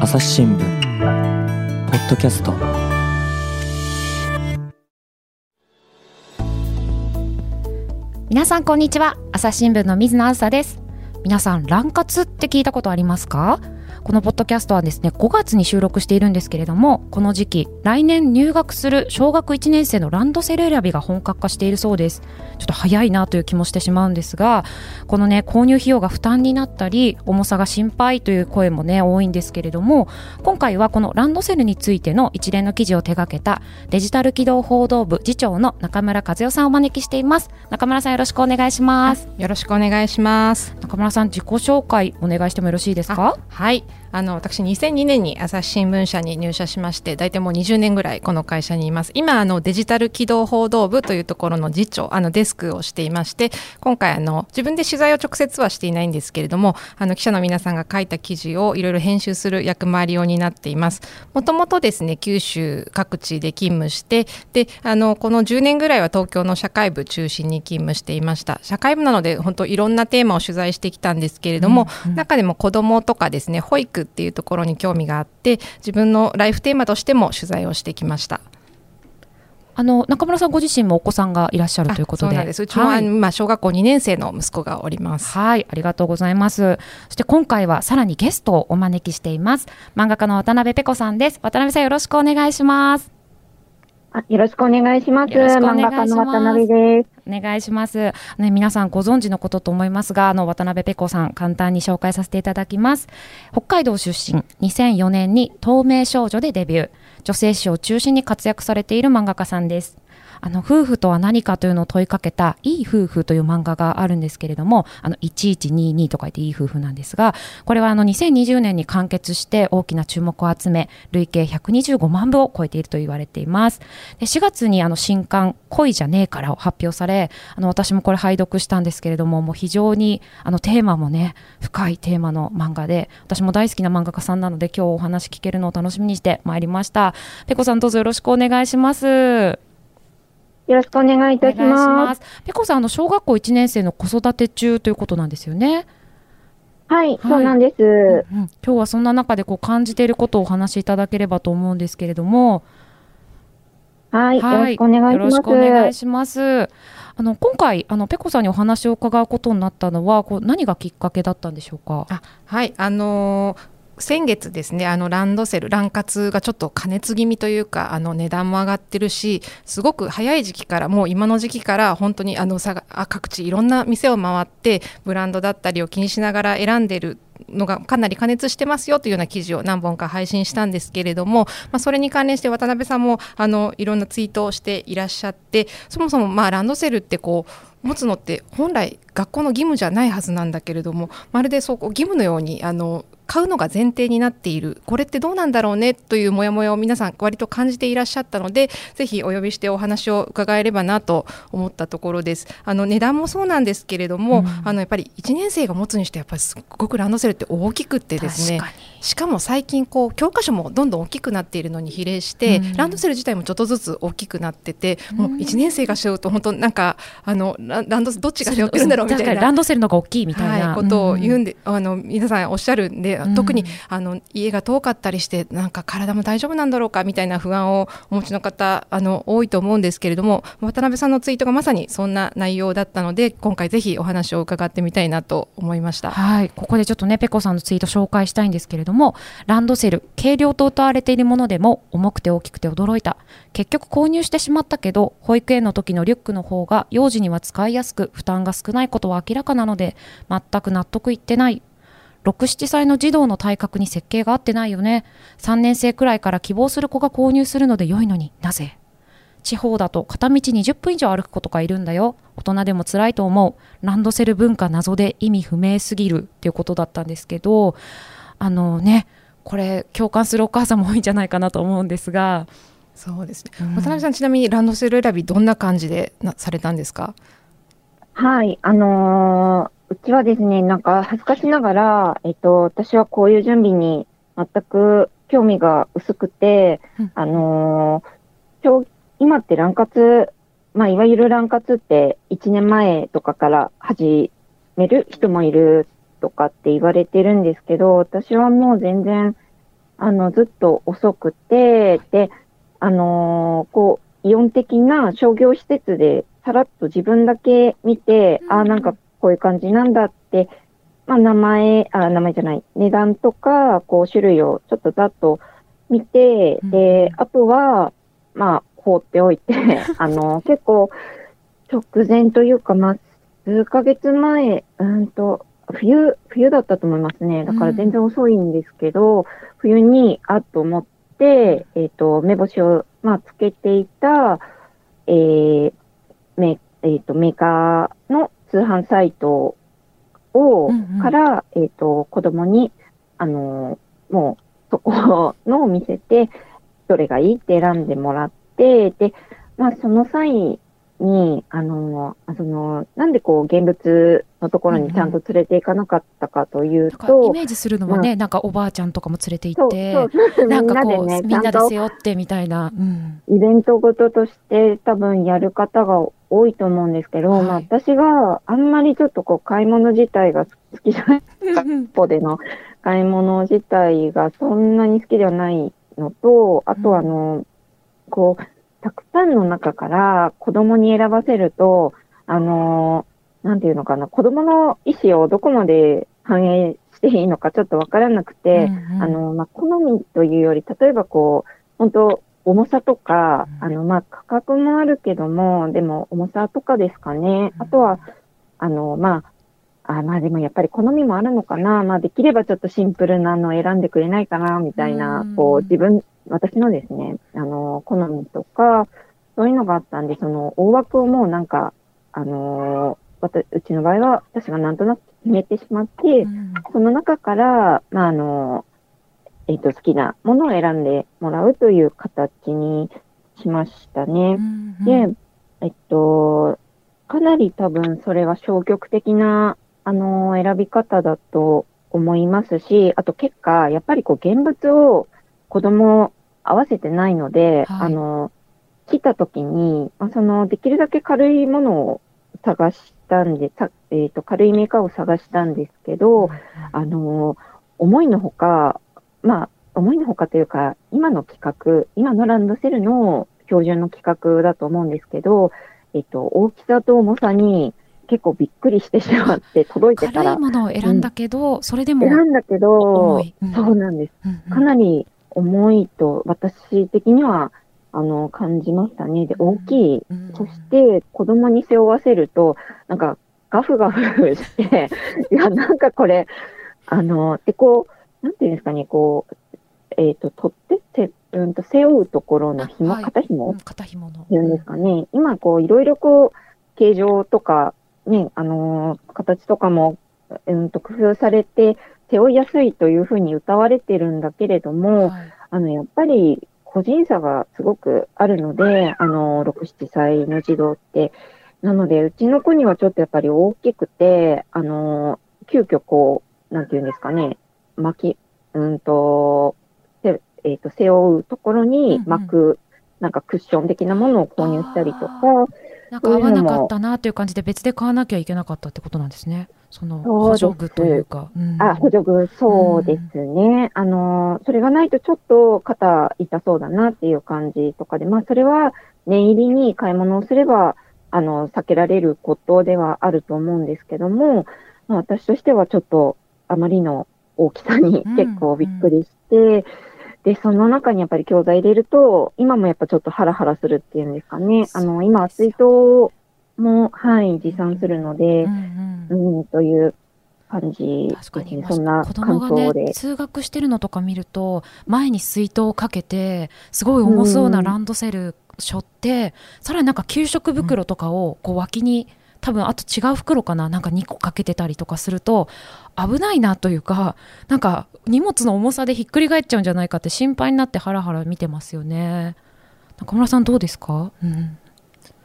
朝日新聞ポッドキャスト。皆さんこんにちは。朝日新聞の水野あずさです。皆さん乱活って聞いたことありますか？このポッドキャストはですね5月に収録しているんですけれどもこの時期来年入学する小学1年生のランドセル選びが本格化しているそうです。ちょっと早いなという気もしてしまうんですがこのね購入費用が負担になったり重さが心配という声もね多いんですけれども今回はこのランドセルについての一連の記事を手掛けたデジタル機動報道部次長の中村和代さんをお招きしています。中村さんよろしくお願いします。よろしくお願いします。中村さん自己紹介お願いしてもよろしいですか？はいあの私2002年に朝日新聞社に入社しまして大体もう20年ぐらいこの会社にいます。今あのデジタル機動報道部というところの次長あのデスクをしていまして今回あの自分で取材を直接はしていないんですけれどもあの記者の皆さんが書いた記事をいろいろ編集する役回りを担っています。もともとですね九州各地で勤務してであのこの10年ぐらいは東京の社会部中心に勤務していました。社会部なので本当いろんなテーマを取材してきたんですけれども、うんうん、中でも子どもとかですね保育っていうところに興味があって自分のライフテーマとしても取材をしてきました。あの中村さんご自身もお子さんがいらっしゃるということで、うちも、はい、まあ小学校2年生の息子がおります。はい、ありがとうございます。そして今回はさらにゲストをお招きしています。漫画家の渡辺ペコさんです。渡辺さんよろしくお願いします。あよろしくお願いします。漫画家の渡辺です。お願いします。ね、皆さんご存知のことと思いますが、あの、渡辺ペコさん、簡単に紹介させていただきます。北海道出身、2004年に透明少女でデビュー。女性誌を中心に活躍されている漫画家さんです。あの夫婦とは何かというのを問いかけた「いい夫婦」という漫画があるんですけれどもあの1122と書いていい夫婦なんですがこれはあの2020年に完結して大きな注目を集め累計125万部を超えていると言われています。で4月にあの新刊「恋じゃねえから」を発表されあの私もこれ拝読したんですけれどももう非常にあのテーマもね深いテーマの漫画で私も大好きな漫画家さんなので今日お話聞けるのを楽しみにしてまいりました。ペコさんどうぞよろしくお願いします。よろしくお願いいたします。ペコさん、あの小学校1年生の子育て中ということなんですよね。はい、はい、そうなんです、うんうん、今日はそんな中でこう感じていることをお話しいただければと思うんですけれども。はい、はい、よろしくお願いします。よろしくお願いします。あの今回あのペコさんにお話を伺うことになったのはこう何がきっかけだったんでしょうか？あはいあのー先月ですねあのランドセルラン活がちょっと加熱気味というかあの値段も上がってるしすごく早い時期からもう今の時期から本当にあのさあ各地いろんな店を回ってブランドだったりを気にしながら選んでるのがかなり加熱してますよというような記事を何本か配信したんですけれども、まあ、それに関連して渡辺さんもあのいろんなツイートをしていらっしゃってそもそもまあランドセルってこう持つのって本来学校の義務じゃないはずなんだけれどもまるでそう義務のようにあの買うのが前提になっている。これってどうなんだろうねというモヤモヤを皆さん割と感じていらっしゃったのでぜひお呼びしてお話を伺えればなと思ったところです。あの値段もそうなんですけれども、うん、あのやっぱり1年生が持つにしてやっぱりすごくランドセルって大きくってですねしかも最近こう教科書もどんどん大きくなっているのに比例して、うん、ランドセル自体もちょっとずつ大きくなってて、うん、もう1年生が背負うと本当なんかあのランドどっちが背負ってるんだろうみたいなランドセルのが大きいみたいな、はい、ことを言うんで、あの皆さんおっしゃるんで、特にああの家が遠かったりしてなんか体も大丈夫なんだろうかみたいな不安をお持ちの方あの多いと思うんですけれども渡辺さんのツイートがまさにそんな内容だったので今回ぜひお話を伺ってみたいなと思いました。はい。ここでちょっとねペコさんのツイート紹介したいんですけれどもランドセル軽量と謳われているものでも重くて大きくて驚いた。結局購入してしまったけど保育園の時のリュックの方が幼児には使いやすく負担が少ないことは明らかなので全く納得いってない。67歳の児童の体格に設計が合ってないよね。3年生くらいから希望する子が購入するので良いのになぜ？地方だと片道20分以上歩く子とかいるんだよ。大人でも辛いと思う。ランドセル文化謎で意味不明すぎるっていうことだったんですけどあのねこれ共感するお母さんも多いんじゃないかなと思うんですが。そうですね、うん、渡辺さんちなみにランドセル選びどんな感じでなされたんですか？はいあのーうちはですね、なんか恥ずかしながら、えっと、私はこういう準備に全く興味が薄くて、うん、あのー、今って乱活、まあ、いわゆる乱活って1年前とかから始める人もいるとかって言われてるんですけど、私はもう全然あの、ずっと遅くて、で、あのーこう、イオン的な商業施設でさらっと自分だけ見て、うん。ああ、なんかこういう感じなんだって、まあ名前、あ、名前じゃない、値段とか、こう種類をちょっとざっと見て、うん。で、あとは、まあ放っておいて、あの、結構直前というか、まあ、数ヶ月前、うんと、冬、冬だったと思いますね。だから全然遅いんですけど、冬に、あっと思って、えっ、と、目星を、まあ、つけていた、えー、メえっ、と、メーカーの通販サイトを、うんうんから、えっ、と、子供に、あのーもう、そこのを見せて、どれがいいって選んでもらって、で、まあ、その際に、あのその、なんでこう、現物のところにちゃんと連れて行かなかったかというなんかと、イメージするのもね、なんかおばあちゃんとかも連れて行って、そう なんかこう、みんなでね、みんなで背負ってみたいな。うん。イベントごととして多分やる方が多いと思うんですけど、はいまあ私があんまりちょっとこう買い物自体が好きじゃない、一歩での買い物自体がそんなに好きではないのと、あとはあの、こう、たくさんの中から子供に選ばせると、あの、なんていうのかな、子供の意思をどこまで反映していいのかちょっとわからなくて、うんうんあの、まあ、好みというより、例えばこう、本当重さとか、うんあの、まあ、価格もあるけども、でも重さとかですかね。あとは、あの、まあ、あまあでもやっぱり好みもあるのかな。まあできればちょっとシンプルなのを選んでくれないかな、みたいなうん、こう自分、私のですね、あの、好みとか、そういうのがあったんで、その大枠をもうなんか、あのわたうちの場合は私がなんとなく決めてしまって、うんその中から、まあ、あの、えっ、と、好きなものを選んでもらうという形にしましたうね。んうんで、えっと、かなり多分それは消極的な、あの、選び方だと思いますし、あと結果、やっぱりこう、現物を子供合わせてないので、はい。あの、来た時に、まあ、その、できるだけ軽いものを探したんで、さえっ、と、軽いメーカーを探したんですけど、あの、思いのほか、まあ、思いのほかというか、今の企画、今のランドセルの標準の企画だと思うんですけど、えっと、大きさと重さに結構びっくりしてしまって、届いてたら。軽い、ものを選んだけど、それでも、選んだけどうん。そうなんです。うんうん。かなり重いと、私的には、あの、感じましたね。で、大きい。うんそして、子供に背負わせると、なんか、ガフガフして、いや、なんかこれ、あの、で、こう、なんていうんですかね、こう、えっ、と、取って、せ、うんと、背負うところの紐、あはい肩紐うん肩紐の。っていうんですかね。今、こう、いろいろこう、形状とか、ね、あのー形とかも、うんと、工夫されて、背負いやすいというふうに歌われてるんだけれども、はい。あの、やっぱり個人差がすごくあるので、あの、6、7歳の児童って。なので、うちの子にはちょっとやっぱり大きくて、あの、急遽こう、なんていうんですかね、巻き、うんと、せえっ、と、背負うところに巻く、なんかクッション的なものを購入したりとか、なんか合わなかったなという感じで別で買わなきゃいけなかったってことなんですね。その補助具というか。うんあ、補助具、そうですね。あの、それがないとちょっと肩痛そうだなっていう感じとかで、まあ、それは念入りに買い物をすれば、あの、避けられることではあると思うんですけども、まあ、私としてはちょっとあまりの大きさにうん結構びっくりして、で、その中にやっぱり教材入れると、今もやっぱちょっとハラハラするっていうんですかね。あの、今、水筒も、はい、持参するのでう、んうんうん、という感じ確かに、ね。そんな子感供がね想で。通学してるのとか見ると前に水筒をかけてすごい重そうなランドセル背負って、さらになんか給食袋とかをこう脇に多分あと違う袋かな？なんか2個かけてたりとかすると危ないなというかなんか荷物の重さでひっくり返っちゃうんじゃないかって心配になってハラハラ見てますよね。中村さんどうですか、うん。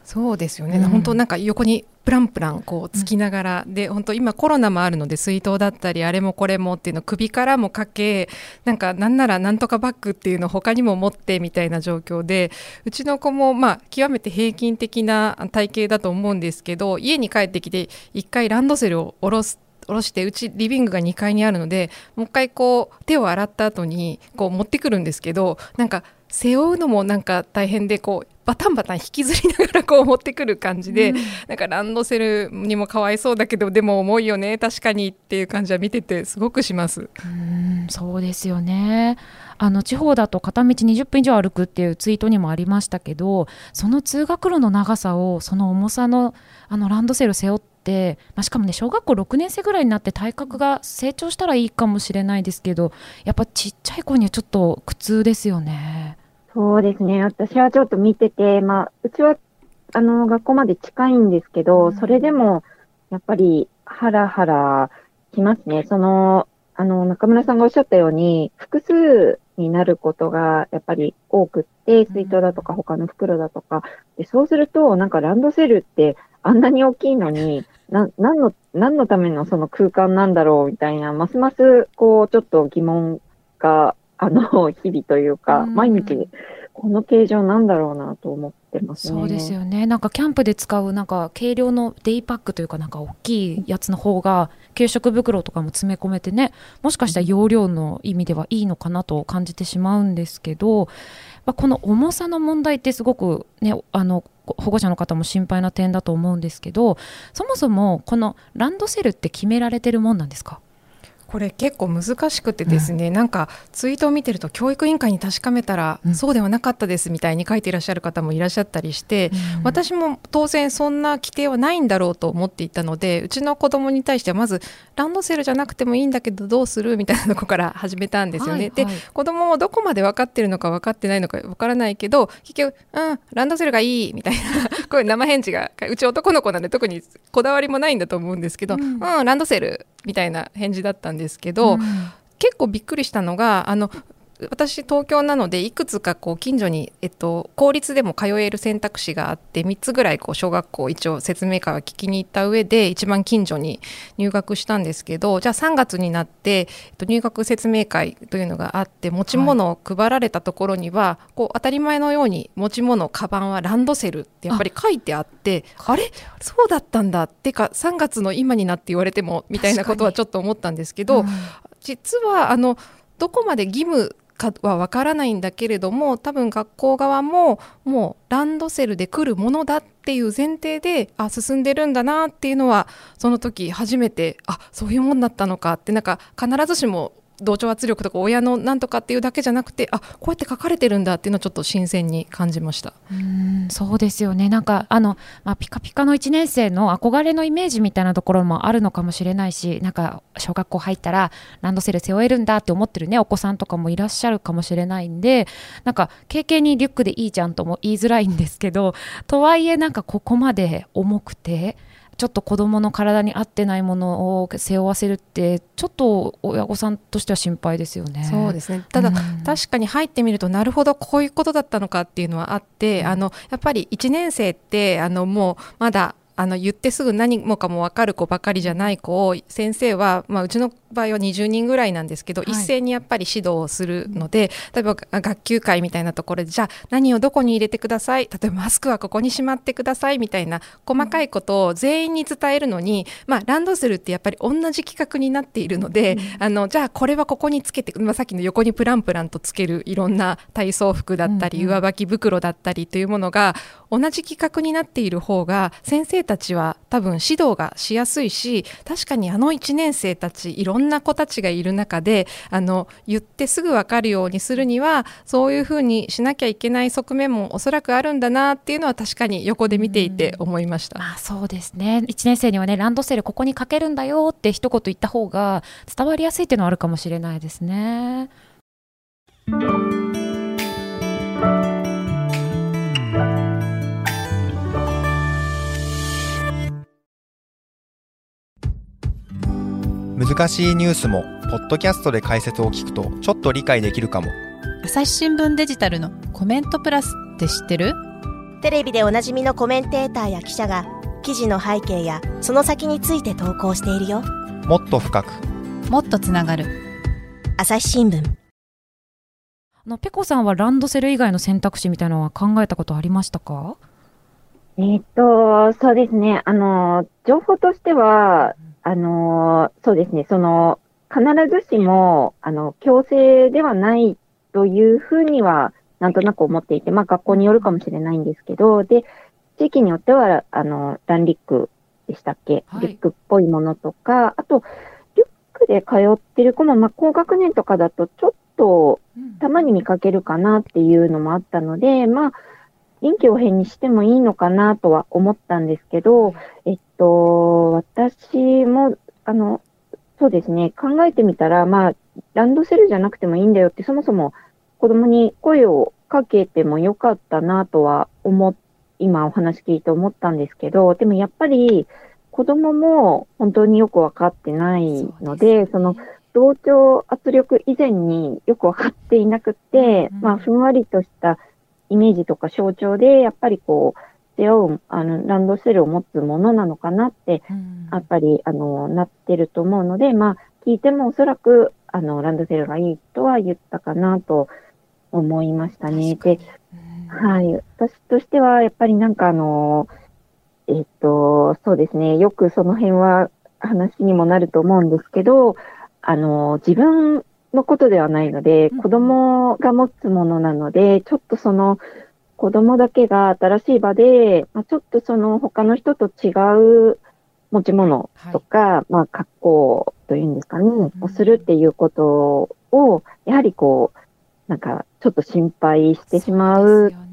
そうですよね、うん本当なんか横にプランプランこうつきながら、で本当今コロナもあるので水筒だったりあれもこれもっていうのを首からもかけなんかなんならなんとかバッグっていうのを他にも持ってみたいな状況でうちの子もまあ極めて平均的な体型だと思うんですけど家に帰ってきて一回ランドセルを下ろす下ろしてうちリビングが2階にあるのでもう一回こう手を洗った後にこう持ってくるんですけどなんか背負うのもなんか大変でこうバタンバタン引きずりながらこう持ってくる感じで、うん、なんかランドセルにもかわいそうだけどでも重いよね確かにっていう感じは見ててすごくします。うんそうですよねあの地方だと片道20分以上歩くっていうツイートにもありましたけどその通学路の長さをその重さのあのランドセル背負って、まあ、しかもね小学校6年生ぐらいになって体格が成長したらいいかもしれないですけどやっぱちっちゃい子にはちょっと苦痛ですよね。そうですね。私はちょっと見てて、まあ、うちは、あの、学校まで近いんですけど、うん、それでも、やっぱり、ハラハラきますね。その、あの、中村さんがおっしゃったように、複数になることがやっぱり多くって、水筒だとか他の袋だとか、でそうすると、なんかランドセルってあんなに大きいのに、な、何の、何のためのその空間なんだろうみたいな、ますます、こう、ちょっと疑問があの、日々というか、毎日、この形状なんだろうなと思ってますね。そうですよね。なんかキャンプで使うなんか軽量のデイパックというかなんか大きいやつの方が給食袋とかも詰め込めてね、もしかしたら容量の意味ではいいのかなと感じてしまうんですけど、まあ、この重さの問題ってすごくね、あの保護者の方も心配な点だと思うんですけど、そもそもこのランドセルって決められてるもんなんですか？これ結構難しくてですね、うん、なんかツイートを見てると教育委員会に確かめたら、うん、そうではなかったですみたいに書いていらっしゃる方もいらっしゃったりして、うん、私も当然そんな規定はないんだろうと思っていたのでうちの子供に対してはまずランドセルじゃなくてもいいんだけどどうするみたいなとこから始めたんですよね。はいはい、で子供もどこまで分かってるのか分かってないのか分からないけど結局「うんランドセルがいい」みたいなこういう生返事がうち男の子なんで特にこだわりもないんだと思うんですけど「うんランドセル」みたいな返事だったんですけど、うん、結構びっくりしたのがあの私東京なのでいくつかこう近所に、えっと、公立でも通える選択肢があって3つぐらいこう小学校一応説明会は聞きに行った上で一番近所に入学したんですけどじゃあ3月になって、えっと、入学説明会というのがあって持ち物を配られたところには、はい、こう当たり前のように持ち物カバンはランドセルってやっぱり書いてあってあれ？そうだったんだ。ってか3月の今になって言われてもみたいなことはちょっと思ったんですけど、うん、実はあのどこまで義務かはわからないんだけれども多分学校側ももうランドセルで来るものだっていう前提であ進んでるんだなっていうのはその時初めてあそういうもんだったのかってなんか必ずしも同調圧力とか親のなんとかっていうだけじゃなくてあこうやって書かれてるんだっていうのをちょっと新鮮に感じましたうんそうですよねなんかあの、まあ、ピカピカの1年生の憧れのイメージみたいなところもあるのかもしれないしなんか小学校入ったらランドセル背負えるんだって思ってるねお子さんとかもいらっしゃるかもしれないんでなんか経験にリュックでいいじゃんとも言いづらいんですけどとはいえなんかここまで重くて。ちょっと子どもの体に合ってないものを背負わせるってちょっと親御さんとしては心配ですよね。そうですね。ただ、うん、確かに入ってみるとなるほどこういうことだったのかっていうのはあって、うん、あのやっぱり1年生ってあのもうまだあの言ってすぐ何もかも分かる子ばかりじゃない子を先生は、まあ、うちの場合は20人ぐらいなんですけど、はい、一斉にやっぱり指導をするので例えば学級会みたいなところでじゃあ何をどこに入れてください？例えばマスクはここにしまってくださいみたいな細かいことを全員に伝えるのに、まあ、ランドセルってやっぱり同じ企画になっているので、うん、あのじゃあこれはここにつけて、まあ、さっきの横にプランプランとつけるいろんな体操服だったり、うんうん、上履き袋だったりというものが同じ企画になっている方が先生たちは多分指導がしやすいし確かにあの1年生たちいろんな子たちがいる中であの言ってすぐ分かるようにするにはそういうふうにしなきゃいけない側面もおそらくあるんだなっていうのは確かに横で見ていて思いました。まあ、そうですね1年生にはねランドセルここにかけるんだよって一言言った方が伝わりやすいっていうのはあるかもしれないですね。難しいニュースもポッドキャストで解説を聞くとちょっと理解できるかも。朝日新聞デジタルのコメントプラスって知ってる？テレビでおなじみのコメンテーターや記者が記事の背景やその先について投稿しているよ。もっと深く。もっとつながる。朝日新聞。あのペコさんはランドセル以外の選択肢みたいなのは考えたことありましたか？えっと、そうですね。あの、情報としては、あのーそうですね、その、必ずしも、あの、強制ではないというふうには、なんとなく思っていて、まあ、学校によるかもしれないんですけど、で、地域によっては、あの、ランリックでしたっけ、はい。リックっぽいものとか、あと、リュックで通ってる子も、まあ、高学年とかだと、ちょっと、たまに見かけるかなっていうのもあったので、まあ、臨機応変にしてもいいのかなとは思ったんですけど、えっと、私も、あの、そうですね、考えてみたら、まあ、ランドセルじゃなくてもいいんだよって、そもそも子供に声をかけてもよかったなとは思っ、今お話聞いて思ったんですけど、でもやっぱり子供も本当によくわかってないので、その、同調圧力以前によくわかっていなくて、うん。まあ、ふんわりとしたイメージとか象徴で、やっぱりこう、背負う、あの、ランドセルを持つものなのかなって、うんやっぱり、あの、なってると思うので、まあ、聞いてもおそらく、あの、ランドセルがいいとは言ったかなと思いましたね。で、うんはい。私としては、やっぱりなんかあの、えっと、そうですね。よくその辺は話にもなると思うんですけど、あの、自分のことではないので、うん。子供が持つものなので、ちょっとその、子供だけが新しい場で、まあ、ちょっとその他の人と違う持ち物とか、まあ格好というんですかね、をするっていうことを、やはりこう、なんかちょっと心配してしまうそう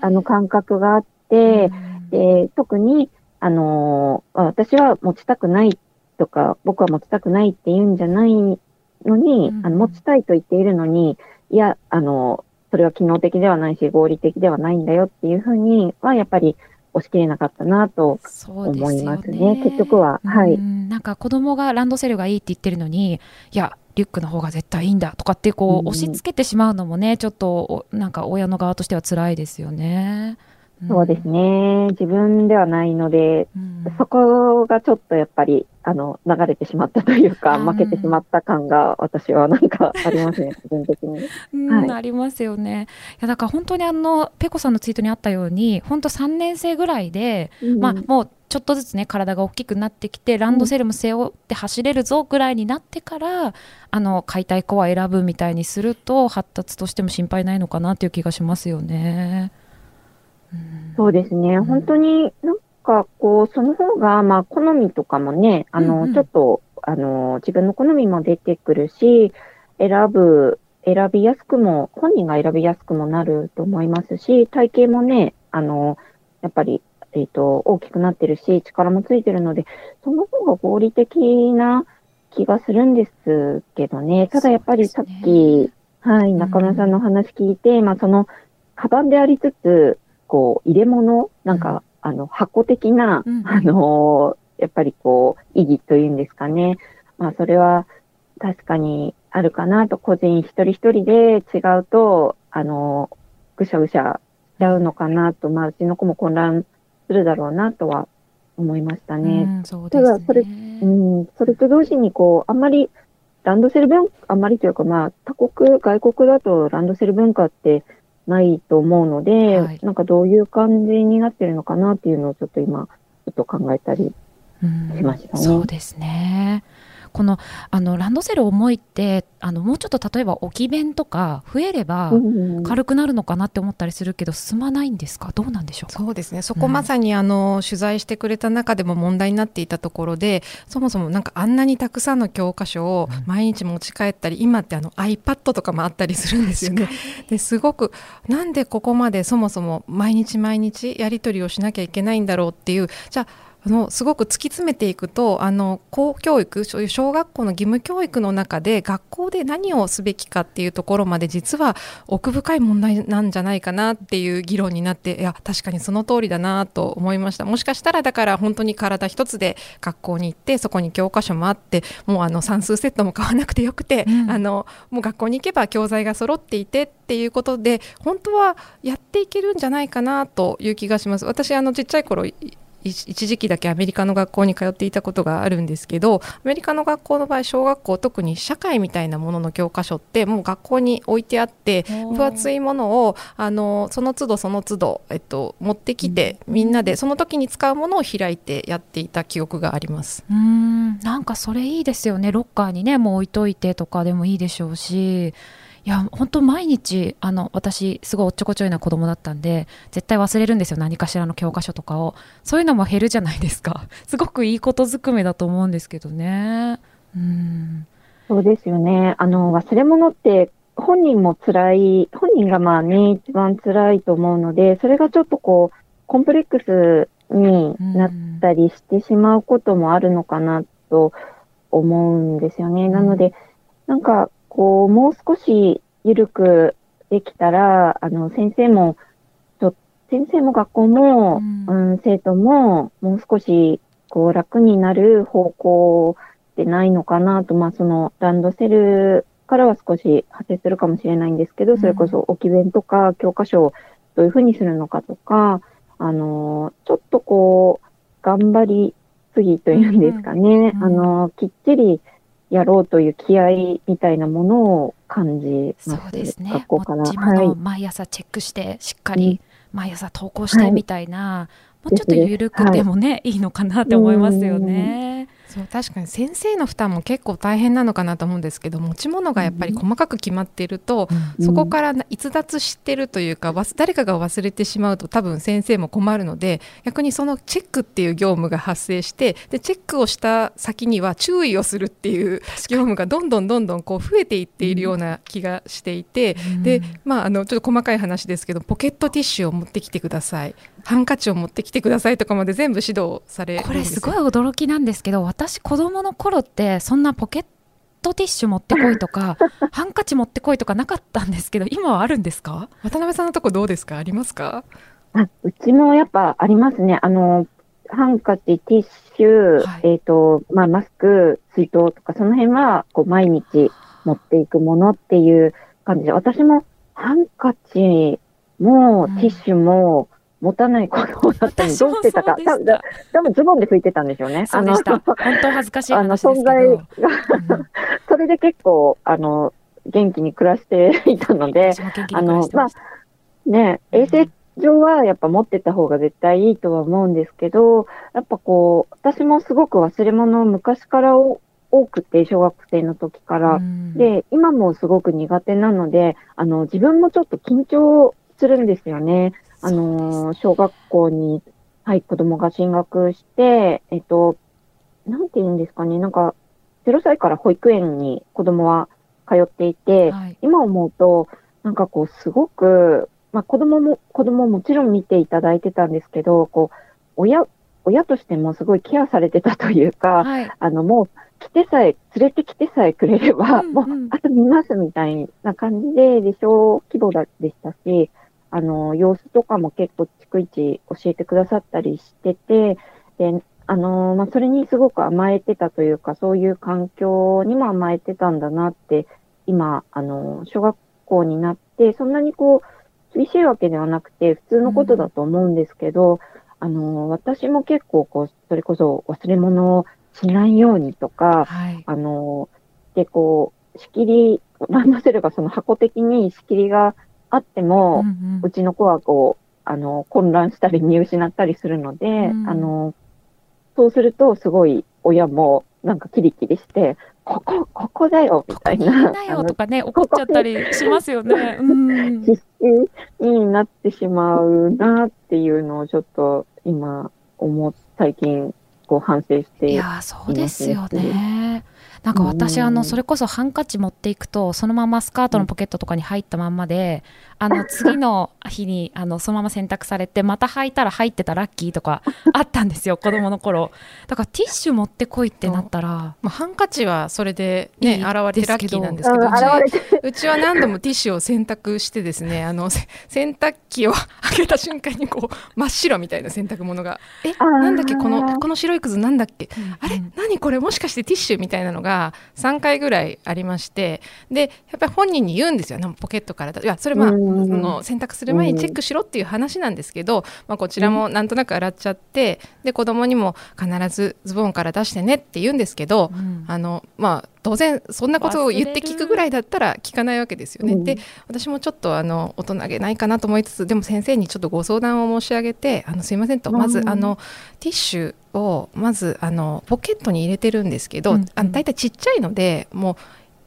あの感覚があって、うん。で、特に、あのー私は持ちたくないとか、僕は持ちたくないって言うんじゃないのに、うんあの持ちたいと言っているのに、いや、あの、それは機能的ではないし、合理的ではないんだよっていうふうには、やっぱり押し切れなかったなと思いますね。結局は、はい。うんなんか子供がランドセルがいいって言ってるのに、いや、リュックの方が絶対いいんだとかってこう押し付けてしまうのもね、ちょっとおなんか親の側としては辛いですよね。んそうです。ね。自分ではないので、うんそこがちょっとやっぱり、あの、流れてしまったというか、うん負けてしまった感が私はなんかありますね、自分的に。うんはいありますよね。いやだから本当にあのペコさんのツイートにあったように、本当3年生ぐらいで、まあもうちょっとずつね体が大きくなってきてランドセルも背負って走れるぞぐらいになってから、あの買いたい子は選ぶみたいにすると発達としても心配ないのかなっていう気がしますよね。うんそうですね。ん本当になんかこう、その方が、まあ、好みとかもね、あの、うんうん。ちょっと、あの、自分の好みも出てくるし、選ぶ、選びやすくも、本人が選びやすくもなると思いますし、体型もね、あの、やっぱり、えっ、と、大きくなってるし、力もついてるので、その方が合理的な気がするんですけどね。ただやっぱりさっき、はい、ん。中村さんのお話聞いて、まあ、その、カバンでありつつ、こう、入れ物なんか、あの、箱的な、あのーやっぱりこう、意義というんですかね。まあ、それは確かにあるかなと、個人一人一人で違うと、あのーぐしゃぐしゃしちゃうのかなと、まあ、うちの子も混乱するだろうなとは思いましたね。うんそうですただそれね。うん、それと同時に、こう、あんまり、ランドセル文化、あんまりというか、まあ、他国、外国だとランドセル文化ってないと思うので、はい。なんかどういう感じになってるのかなっていうのをちょっと今、ちょっと考えたりうん。しましたね。そうですね。このあのランドセル重いってあのもうちょっと例えば置き弁とか増えればうん軽くなるのかなって思ったりするけど進まないんですか？どうなんでしょうか？そうですね。そこまさにあの、取材してくれた中でも問題になっていたところでそもそもなんかあんなにたくさんの教科書を毎日持ち帰ったり、今ってあの iPad とかもあったりするんですよね。ですごくなんでここまでそもそも毎日毎日やり取りをしなきゃいけないんだろうっていうじゃああのすごく突き詰めていくとあの公教育そういう小学校の義務教育の中で学校で何をすべきかっていうところまで実は奥深い問題なんじゃないかなっていう議論になっていや確かにその通りだなと思いました。もしかしたらだから本当に体一つで学校に行ってそこに教科書もあってもうあの算数セットも買わなくてよくて、うん。あのもう学校に行けば教材が揃っていてっていうことで本当はやっていけるんじゃないかなという気がします。私あのちっちゃい頃い一一時期だけアメリカの学校に通っていたことがあるんですけどアメリカの学校の場合小学校特に社会みたいなものの教科書ってもう学校に置いてあって分厚いものをあのその都度その都度、えっと、持ってきて、みんなでその時に使うものを開いてやっていた記憶があります。うん。なんかそれいいですよね。ロッカーにねもう置いといてとかでもいいでしょうしいや本当毎日あの私すごいおっちょこちょいな子供だったんで絶対忘れるんですよ何かしらの教科書とかを。そういうのも減るじゃないですか。すごくいいことずくめだと思うんですけどね。うん。そうですよね。あの、忘れ物って本人も辛い、本人がまあね、一番辛いと思うので、それがちょっとこう、コンプレックスになったりしてしまうこともあるのかなと思うんですよね。なので、なんか、こう、もう少し緩くできたら、あの、先生も、ちょ先生も学校も、うん。うん、生徒も、もう少し、こう、楽になる方向ってないのかなと、まあ、その、ランドセルからは少し派生するかもしれないんですけど、それこそ置き弁とか教科書をどういうふうにするのかとか、あの、ちょっとこう、頑張りすぎというんですかね、うん。あの、きっちりやろうという気合みたいなものを感じそます。うですね。学校から。毎朝チェックしてしっかり毎朝投稿してみたいな、もうちょっと緩くてもね、い、い。のかなって思いますよね。そう確かに先生の負担も結構大変なのかなと思うんですけど持ち物がやっぱり細かく決まっていると、そこからな逸脱してるというか誰かが忘れてしまうと多分先生も困るので逆にそのチェックっていう業務が発生してでチェックをした先には注意をするっていう業務がどんどんどんどんこう増えていっているような気がしていて、でまああのちょっと細かい話ですけどポケットティッシュを持ってきてくださいハンカチを持ってきてくださいとかまで全部指導されるんこですよ。れすごい驚きなんですけど私子供の頃ってそんなポケットティッシュ持ってこいとか ハンカチ持ってこいとかなかったんですけど今はあるんですか？渡辺さんのとこどうですか？ありますか？あうちもやっぱありますね。あの、ハンカチ、ティッシュ、はい。えっ、と、まあ、マスク、水筒とか、その辺は、こう、毎日持っていくものっていう感じで、私もハンカチも、うんティッシュも持たない子供だったのに、私もどうしてたか、多分多分ズボンで拭いてたんでしょうね。そうでしたあの本当恥ずかしいあの、存在ど、が、それで結構、あの、元気に暮らしていたので、私も元気に暮らしてました。ね、衛生上はやっぱ持ってた方が絶対いいとは思うんですけど、やっぱこう、私もすごく忘れ物を昔からお多くて、小学生の時から。うん。で、今もすごく苦手なので、あの、自分もちょっと緊張するんですよね。あの、小学校に、はい、子供が進学して、えっと、なんて言うんですかね、なんか、0歳から保育園に子供は通っていて、はい。今思うと、なんかこう、すごく、まあ子供も、子供ももちろん見ていただいてたんですけど、こう、親、親としてもすごいケアされてたというか、はい。あの、もう、来てさえ、連れてきてさえくれれば、うんうん。もう、あと見ますみたいな感じで、で、小規模だでしたし、あの、様子とかも結構逐一教えてくださったりしてて、で、あの、まあ、それにすごく甘えてたというか、そういう環境にも甘えてたんだなって、今、あの、小学校になって、そんなにこう、厳しいわけではなくて、普通のことだと思うんですけど、あの、私も結構こう、それこそ忘れ物をしないようにとか、はい。あの、で、こう、仕切り、ランドセルがその箱的に仕切りがあっても、うんうんうちの子はこう、あの、混乱したり見失ったりするので、うんあの、そうするとすごい親もなんかキリキリして、ここ、ここだよ、みたいな。なよとかね怒っちゃったりしますよね。うん必死になってしまうなっていうのをちょっと今思っ、最近こう反省して。いやーそうですよね。なんか私、うんあのそれこそハンカチ持っていくとそのままスカートのポケットとかに入ったまんまで、あの 次の日にあのそのまま洗濯されてまた履いたら入ってたラッキーとかあったんですよ 子供の頃。だからティッシュ持ってこいってなったら。まあ、ハンカチはそれで、ね、現れてラッキーなんですけどうん。うちは何度もティッシュを洗濯してですねあのせ洗濯機を開けた瞬間にこう真っ白みたいな洗濯物がえ？なんだっけこのこの白いくずなんだっけ？あれうん。何これ？もしかしてティッシュみたいなのがが3回ぐらいありましてでやっぱり本人に言うんですよ。ねポケットから。いやそれまあ、うん。その選択する前にチェックしろっていう話なんですけど、まあ、こちらもなんとなく洗っちゃってで子供にも必ずズボンから出してねって言うんですけど、うん。あのまあ当然そんなことを言って聞くぐらいだったら聞かないわけですよね。うん。で私もちょっとあの大人げないかなと思いつつでも先生にちょっとご相談を申し上げてあのすいませんとまずうんあのティッシュをまずあのポケットに入れてるんですけど、うん。あの大体ちっちゃいのでもう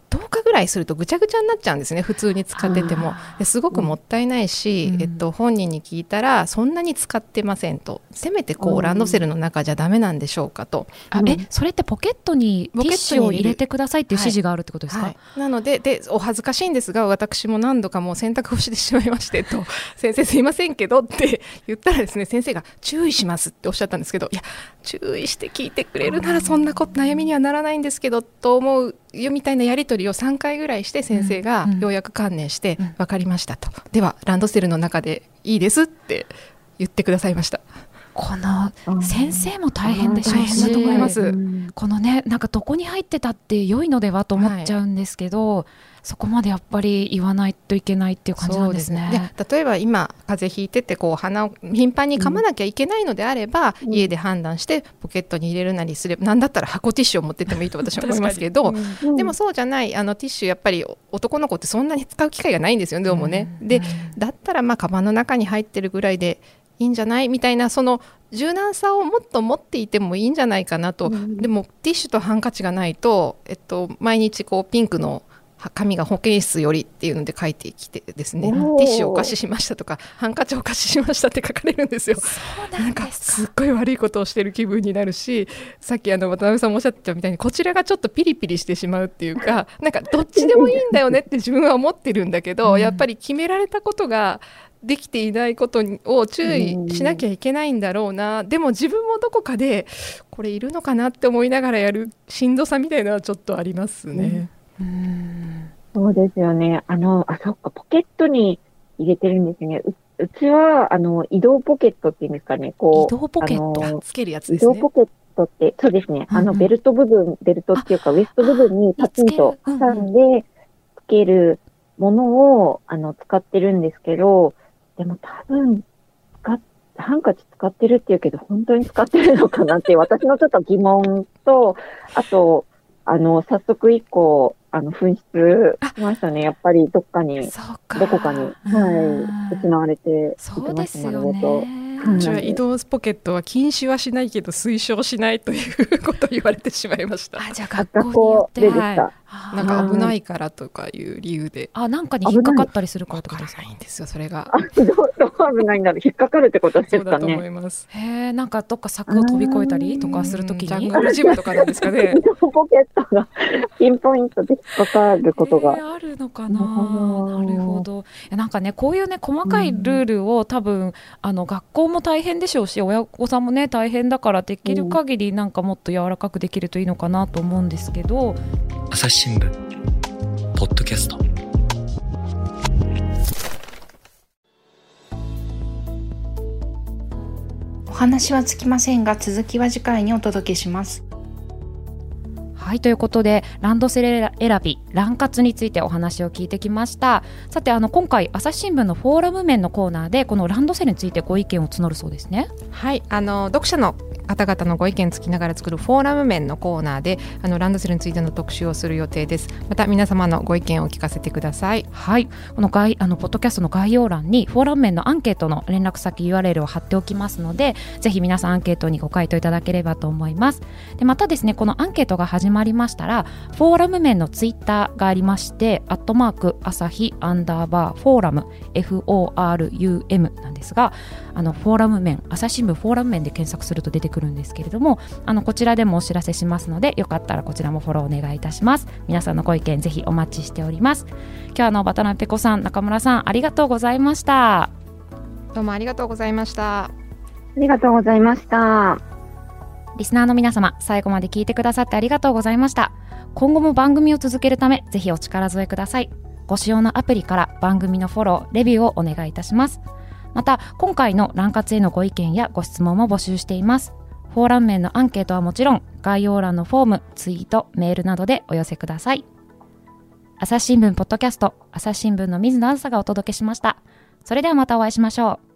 10日ぐらいするとぐちゃぐちゃになっちゃうんですね普通に使ってても。ですごくもったいないし、うん。えっと、本人に聞いたらそんなに使ってませんと。せめてこううんランドセルの中じゃダメなんでしょうかと。うん。あえそれってポケットにティッシュを入れてくださいっていう指示があるってことですか、はい、なのででお恥ずかしいんですが私も何度かもう洗濯をしてしまいましてと先生すいませんけどって言ったらですね先生が注意しますっておっしゃったんですけどいや注意して聞いてくれるならそんなこと悩みにはならないんですけどと思うよみたいなやり取りを3回ぐらいして先生がうん。うん。ようやく観念してうん。分かりましたと、ではランドセルの中でいいですって言ってくださいました。このうん。先生も大変でしょう。し大変だと思います。うん。このねなんかどこに入ってたって良いのではと思っちゃうんですけど、そこまでやっぱり言わないといけないっていう感じなんですね。そうで例えば今風邪ひいててこう鼻を頻繁に噛まなきゃいけないのであれば、うん。家で判断してポケットに入れるなりすればなんだったら箱ティッシュを持ってってもいいと私は思いますけど、うん。でもそうじゃないあのティッシュやっぱり男の子ってそんなに使う機会がないんですよねどうもね。でだったらまあカバンの中に入ってるぐらいでいいんじゃないみたいなその柔軟さをもっと持っていてもいいんじゃないかなと、うん。でもティッシュとハンカチがないと、えっと、毎日こうピンクのは紙が保健室よりっていうので書いてきてですね。ティッシュお貸ししましたとかハンカチお貸ししましたって書かれるんですよ。なんか。すっごい悪いことをしてる気分になるしさっきあの渡辺さんもおっしゃってたみたいにこちらがちょっとピリピリしてしまうっていうか なんかどっちでもいいんだよねって自分は思ってるんだけど、うん。やっぱり決められたことができていないことにを注意しなきゃいけないんだろうな、でも自分もどこかでこれいるのかなって思いながらやるしんどさみたいなのはちょっとありますね。うんそうですよね。あの、あ、そっか、ポケットに入れてるんですね。ううちは、あの、移動ポケットっていうんですかね。こう、移動ポケット？つけるやつですね。移動ポケットって、そうですね。あの、うんうんベルト部分、ベルトっていうか、ウエスト部分にパチンと挟んで、つけるものを、あの、使ってるんですけど、でも多分、ハンカチ使ってるっていうけど、本当に使ってるのかなって私のちょっと疑問と、あと、あの、早速一個、あの、紛失しましたね。やっぱりどっかに、かどこかに、はい、失われていそうですよ。ね。うんうちは移動ポケットは禁止はしないけど推奨しないということを言われてしまいました。あじゃあ学学校によって校ででしはいた。あなんか危ないからとかいう理由で。あなんかに引っかかったりするからとですか？らないんですよ、それがあ。、どう、どう危ないんだろう。引っかかるってことですかそうだと思ね。います。へえなんかどっか柵を飛び越えたりとかするときうんジャンにグルジムとかなんですかね？ポケットがピンポイントで引っかかることがえ。ーあるのかな？なるほどなんかねこういうね細かいルールを多分あの学校も大変でしょうし親御さんもね大変だからできる限りなんかもっと柔らかくできるといいのかなと思うんですけど朝日新聞ポッドキャスト。お話はつきませんが続きは次回にお届けします。はいということでランドセル選びラン活についてお話を聞いてきました。さてあの今回朝日新聞のフォーラム面のコーナーでこのランドセルについてご意見を募るそうですね。はい、あの読者の方々のご意見つきながら作るフォーラム面のコーナーであのランドセルについての特集をする予定です。また皆様のご意見を聞かせてください。はい、この概あのポッドキャストの概要欄にフォーラム面のアンケートの連絡先 URL を貼っておきますのでぜひ皆さんアンケートにご回答いただければと思います。でまたですねこのアンケートが始まりましたらフォーラム面のツイッターがありましてアットマーク朝日アンダーバーフォーラム FORUM なんですがあのフォーラム面朝日新聞フォーラム面で検索すると出てくるんですけれどもあのこちらでもお知らせしますのでよかったらこちらもフォローお願いいたします。皆さんのご意見ぜひお待ちしております。今日はあの渡辺ペコさん中村さんありがとうございました。どうもありがとうございました。ありがとうございました。リスナーの皆様最後まで聞いてくださってありがとうございました。今後も番組を続けるためぜひお力添えください。ご使用のアプリから番組のフォローレビューをお願いいたします。また今回のラン活へのご意見やご質問も募集していますフォーラム面のアンケートはもちろん、概要欄のフォーム、ツイート、メールなどでお寄せください。朝日新聞ポッドキャスト、朝日新聞の水野あずさがお届けしました。それではまたお会いしましょう。